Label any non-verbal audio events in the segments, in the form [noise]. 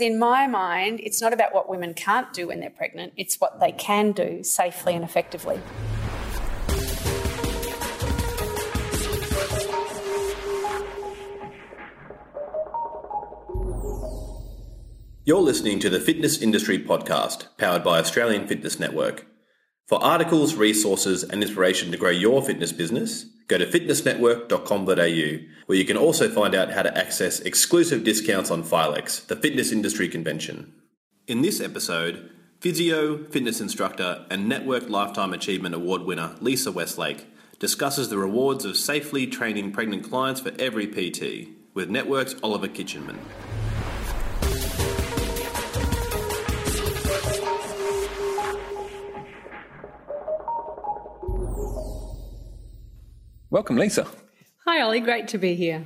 In my mind, it's not about what women can't do when they're pregnant, it's what they can do safely and effectively. You're listening to the Fitness Industry Podcast, powered by Australian Fitness Network. For articles, resources, and inspiration to grow your fitness business, go to fitnessnetwork.com.au, where you can also find out how to access exclusive discounts on Filex, the fitness industry convention. In this episode, physio, fitness instructor, and Network Lifetime Achievement Award winner Lisa Westlake discusses the rewards of safely training pregnant clients for every PT with Network's Oliver Kitchingman. Welcome, Lisa. Hi, Ollie. Great to be here.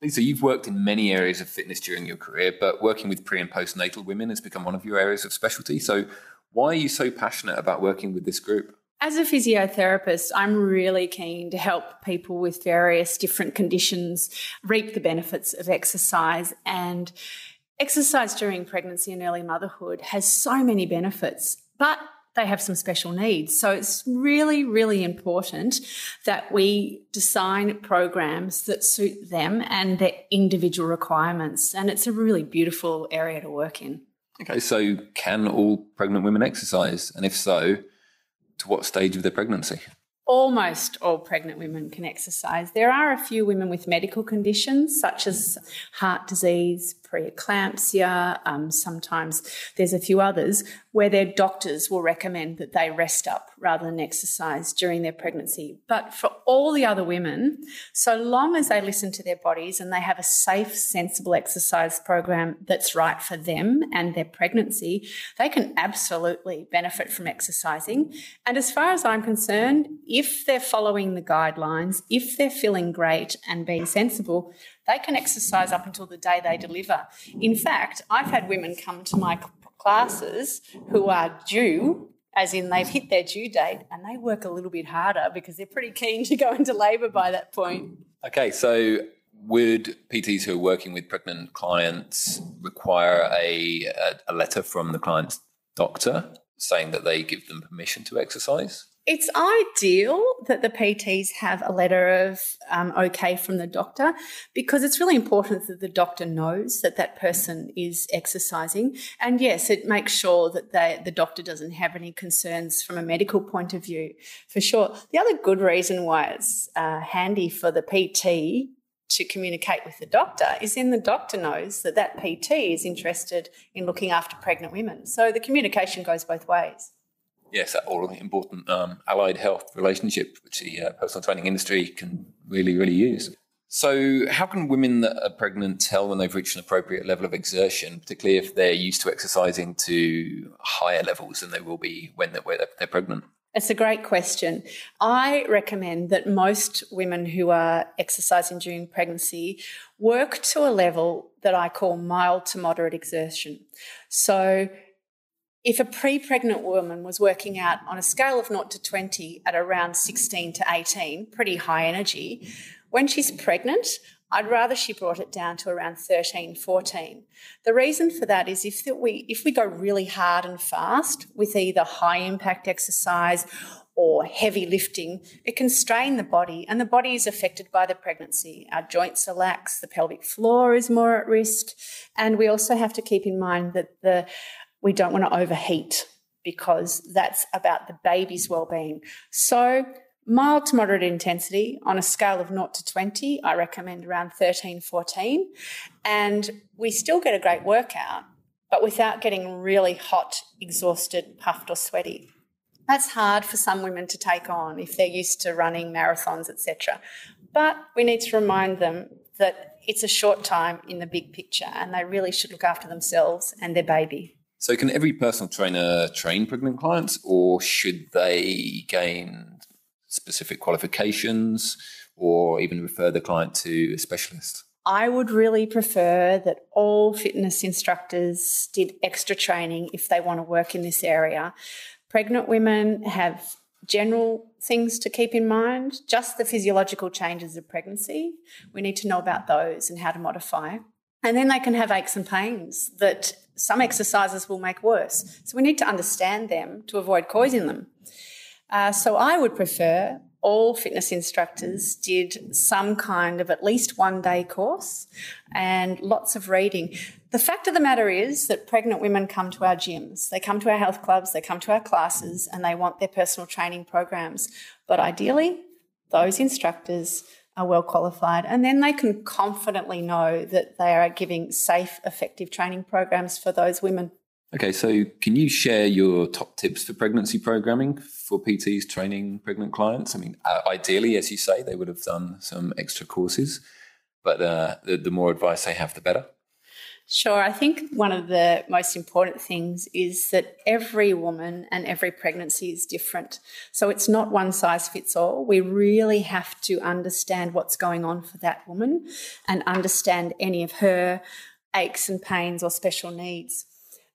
Lisa, you've worked in many areas of fitness during your career, but working with pre and postnatal women has become one of your areas of specialty. So, why are you so passionate about working with this group? As a physiotherapist, I'm really keen to help people with various different conditions reap the benefits of exercise. And exercise during pregnancy and early motherhood has so many benefits, but they have some special needs. So it's really, really important that we design programs that suit them and their individual requirements. And it's a really beautiful area to work in. Okay, so can all pregnant women exercise? And if so, to what stage of their pregnancy? Almost all pregnant women can exercise. There are a few women with medical conditions such as heart disease, preeclampsia. Um, sometimes there's a few others where their doctors will recommend that they rest up rather than exercise during their pregnancy. But for all the other women, so long as they listen to their bodies and they have a safe, sensible exercise program that's right for them and their pregnancy, they can absolutely benefit from exercising. And as far as I'm concerned, if they're following the guidelines, if they're feeling great and being sensible, they can exercise up until the day they deliver. In fact, I've had women come to my classes who are due as in they've hit their due date and they work a little bit harder because they're pretty keen to go into labour by that point. Okay, so would PTs who are working with pregnant clients require a, a, a letter from the client's doctor saying that they give them permission to exercise? It's ideal that the PTs have a letter of um, okay from the doctor because it's really important that the doctor knows that that person is exercising. And yes, it makes sure that they, the doctor doesn't have any concerns from a medical point of view, for sure. The other good reason why it's uh, handy for the PT to communicate with the doctor is then the doctor knows that that PT is interested in looking after pregnant women. So the communication goes both ways yes, that all important um, allied health relationship, which the uh, personal training industry can really, really use. So, how can women that are pregnant tell when they've reached an appropriate level of exertion, particularly if they're used to exercising to higher levels than they will be when they're, they're pregnant? It's a great question. I recommend that most women who are exercising during pregnancy work to a level that I call mild to moderate exertion. So, if a pre pregnant woman was working out on a scale of 0 to 20 at around 16 to 18, pretty high energy, when she's pregnant, I'd rather she brought it down to around 13, 14. The reason for that is if that we if we go really hard and fast with either high impact exercise or heavy lifting, it can strain the body and the body is affected by the pregnancy. Our joints are lax, the pelvic floor is more at risk, and we also have to keep in mind that the we don't want to overheat because that's about the baby's well-being. So mild to moderate intensity on a scale of 0 to 20, I recommend around 13, 14. And we still get a great workout, but without getting really hot, exhausted, puffed, or sweaty. That's hard for some women to take on if they're used to running marathons, etc. But we need to remind them that it's a short time in the big picture and they really should look after themselves and their baby. So, can every personal trainer train pregnant clients, or should they gain specific qualifications, or even refer the client to a specialist? I would really prefer that all fitness instructors did extra training if they want to work in this area. Pregnant women have general things to keep in mind, just the physiological changes of pregnancy. We need to know about those and how to modify. And then they can have aches and pains that some exercises will make worse. So we need to understand them to avoid causing them. Uh, so I would prefer all fitness instructors did some kind of at least one day course and lots of reading. The fact of the matter is that pregnant women come to our gyms, they come to our health clubs, they come to our classes, and they want their personal training programs. But ideally, those instructors are well qualified, and then they can confidently know that they are giving safe, effective training programs for those women. Okay, so can you share your top tips for pregnancy programming for PTs training pregnant clients? I mean, uh, ideally, as you say, they would have done some extra courses, but uh, the, the more advice they have, the better. Sure. I think one of the most important things is that every woman and every pregnancy is different. So it's not one size fits all. We really have to understand what's going on for that woman and understand any of her aches and pains or special needs.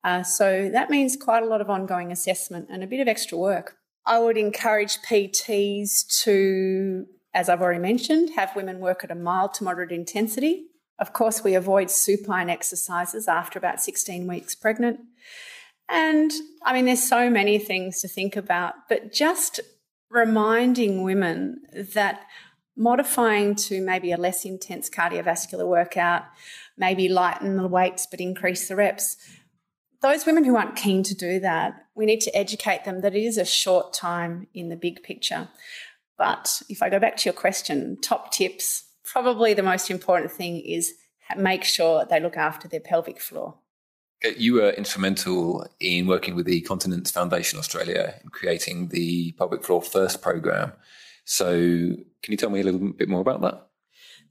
Uh, so that means quite a lot of ongoing assessment and a bit of extra work. I would encourage PTs to, as I've already mentioned, have women work at a mild to moderate intensity of course, we avoid supine exercises after about 16 weeks pregnant. And I mean, there's so many things to think about, but just reminding women that modifying to maybe a less intense cardiovascular workout, maybe lighten the weights but increase the reps. Those women who aren't keen to do that, we need to educate them that it is a short time in the big picture. But if I go back to your question, top tips probably the most important thing is make sure they look after their pelvic floor. Uh, you were instrumental in working with the Continence Foundation Australia in creating the Pelvic Floor First program. So, can you tell me a little bit more about that?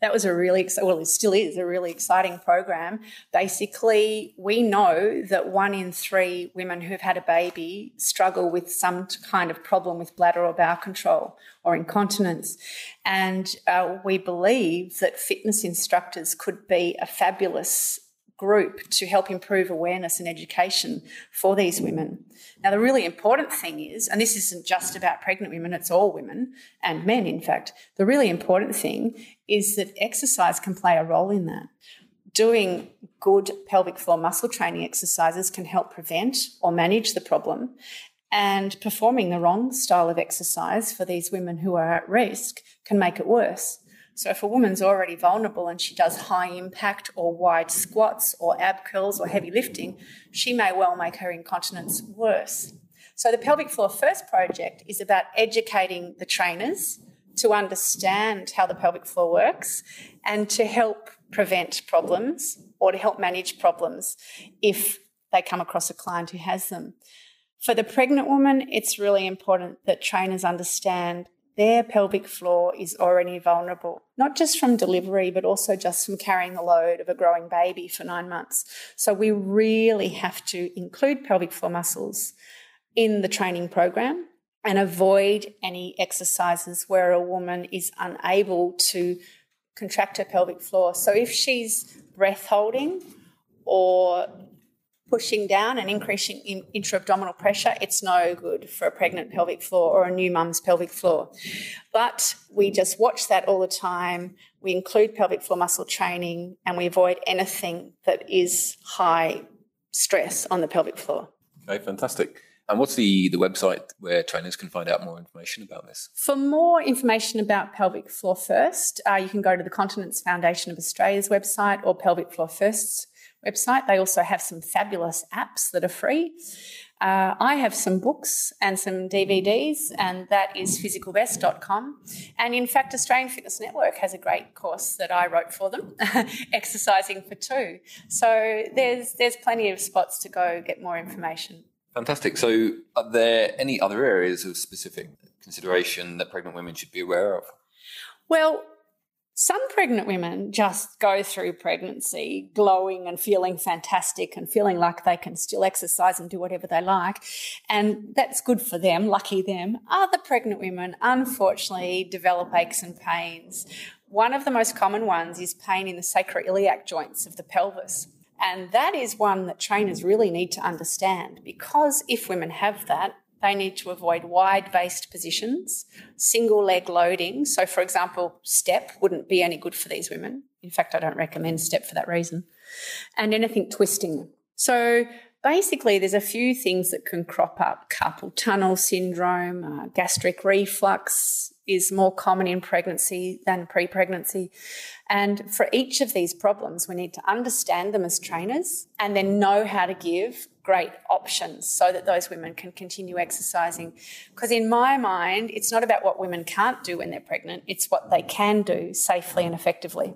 That was a really well it still is a really exciting program. Basically we know that one in three women who've had a baby struggle with some kind of problem with bladder or bowel control or incontinence. And uh, we believe that fitness instructors could be a fabulous group to help improve awareness and education for these women. Now, the really important thing is, and this isn't just about pregnant women, it's all women and men, in fact, the really important thing is that exercise can play a role in that. Doing good pelvic floor muscle training exercises can help prevent or manage the problem. And performing the wrong style of exercise for these women who are at risk can make it worse. So if a woman's already vulnerable and she does high impact or wide squats or ab curls or heavy lifting, she may well make her incontinence worse. So the Pelvic Floor First project is about educating the trainers to understand how the pelvic floor works and to help prevent problems or to help manage problems if they come across a client who has them. For the pregnant woman, it's really important that trainers understand their pelvic floor is already vulnerable, not just from delivery, but also just from carrying the load of a growing baby for nine months. So we really have to include pelvic floor muscles in the training program and avoid any exercises where a woman is unable to contract her pelvic floor. So if she's breath holding or pushing down and increasing in intra-abdominal pressure, it's no good for a pregnant pelvic floor or a new mum's pelvic floor. But we just watch that all the time. We include pelvic floor muscle training and we avoid anything that is high stress on the pelvic floor. Okay, fantastic. And what's the, the website where trainers can find out more information about this? For more information about Pelvic Floor First, uh, you can go to the Continence Foundation of Australia's website or Pelvic Floor First's website. They also have some fabulous apps that are free. Uh, I have some books and some DVDs, and that is physicalbest.com. And in fact, Australian Fitness Network has a great course that I wrote for them, [laughs] Exercising for Two. So there's there's plenty of spots to go get more information. Fantastic. So, are there any other areas of specific consideration that pregnant women should be aware of? Well, some pregnant women just go through pregnancy glowing and feeling fantastic and feeling like they can still exercise and do whatever they like. And that's good for them, lucky them. Other pregnant women, unfortunately, develop aches and pains. One of the most common ones is pain in the sacroiliac joints of the pelvis. And that is one that trainers really need to understand because if women have that, They need to avoid wide based positions, single leg loading. So, for example, step wouldn't be any good for these women. In fact, I don't recommend step for that reason. And anything twisting. So, basically, there's a few things that can crop up carpal tunnel syndrome, uh, gastric reflux is more common in pregnancy than pre pregnancy. And for each of these problems, we need to understand them as trainers and then know how to give great options so that those women can continue exercising. Because in my mind, it's not about what women can't do when they're pregnant, it's what they can do safely and effectively.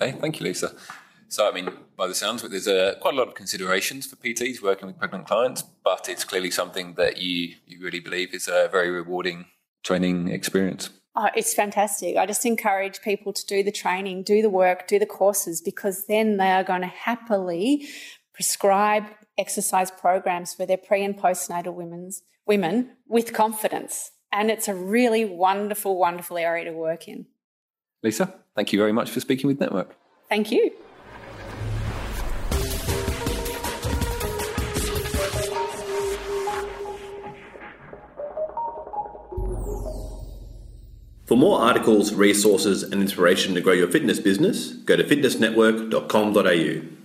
Okay, thank you, Lisa. So, I mean, by the sounds of it, there's a, quite a lot of considerations for PTs working with pregnant clients, but it's clearly something that you, you really believe is a very rewarding training experience. Oh, it's fantastic. I just encourage people to do the training, do the work, do the courses, because then they are going to happily prescribe exercise programs for their pre and postnatal women's, women with confidence. And it's a really wonderful, wonderful area to work in. Lisa, thank you very much for speaking with Network. Thank you. For more articles, resources, and inspiration to grow your fitness business, go to fitnessnetwork.com.au.